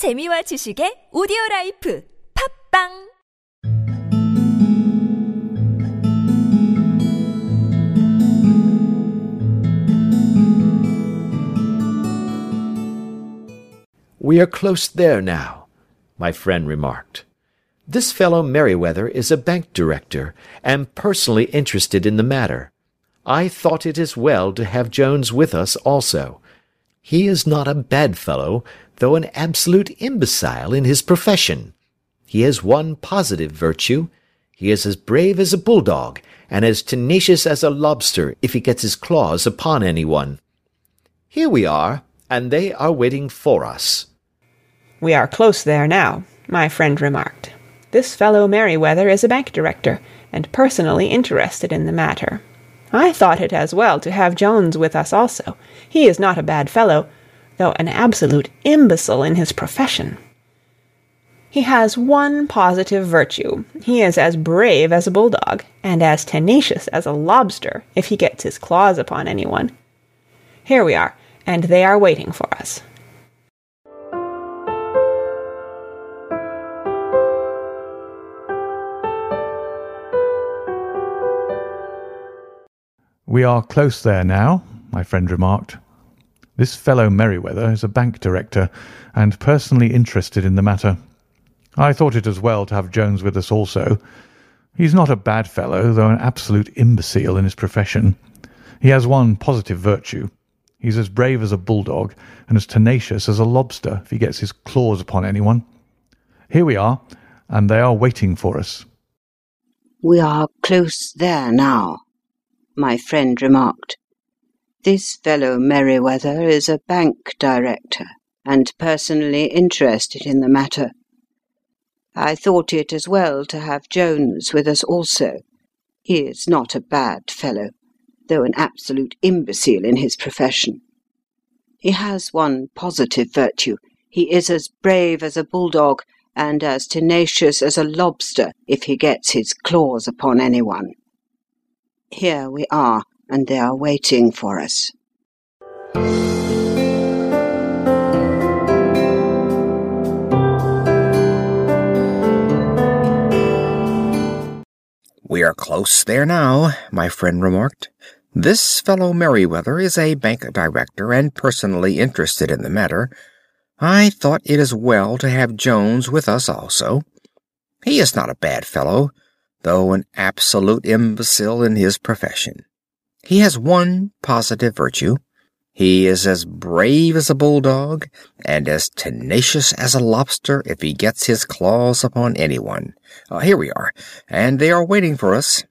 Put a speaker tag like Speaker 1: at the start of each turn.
Speaker 1: 재미와 지식의 오디오 라이프 팝빵
Speaker 2: We are close there now, my friend remarked. This fellow Merryweather is a bank director and personally interested in the matter. I thought it as well to have Jones with us also. He is not a bad fellow, though an absolute imbecile in his profession. He has one positive virtue. He is as brave as a bulldog, and as tenacious as a lobster if he gets his claws upon anyone. Here we are, and they are waiting for us.
Speaker 3: We are close there now, my friend remarked. This fellow Merryweather is a bank director, and personally interested in the matter. I thought it as well to have Jones with us also. He is not a bad fellow, though an absolute imbecile in his profession. He has one positive virtue. He is as brave as a bulldog, and as tenacious as a lobster if he gets his claws upon anyone. Here we are, and they are waiting for us.
Speaker 4: We are close there now, my friend remarked. This fellow Merryweather is a bank director, and personally interested in the matter. I thought it as well to have Jones with us also. He's not a bad fellow, though an absolute imbecile in his profession. He has one positive virtue. He's as brave as a bulldog, and as tenacious as a lobster if he gets his claws upon anyone. Here we are, and they are waiting for us.
Speaker 5: We are close there now, my friend remarked. This fellow Merryweather is a bank director, and personally interested in the matter. I thought it as well to have Jones with us also. He is not a bad fellow, though an absolute imbecile in his profession. He has one positive virtue. He is as brave as a bulldog, and as tenacious as a lobster if he gets his claws upon anyone. Here we are, and they are waiting for us.
Speaker 6: We are close there now, my friend remarked. This fellow Merryweather is a bank director and personally interested in the matter. I thought it as well to have Jones with us also. He is not a bad fellow, though an absolute imbecile in his profession. He has one positive virtue. He is as brave as a bulldog, and as tenacious as a lobster if he gets his claws upon anyone. Uh, here we are, and they are waiting for us.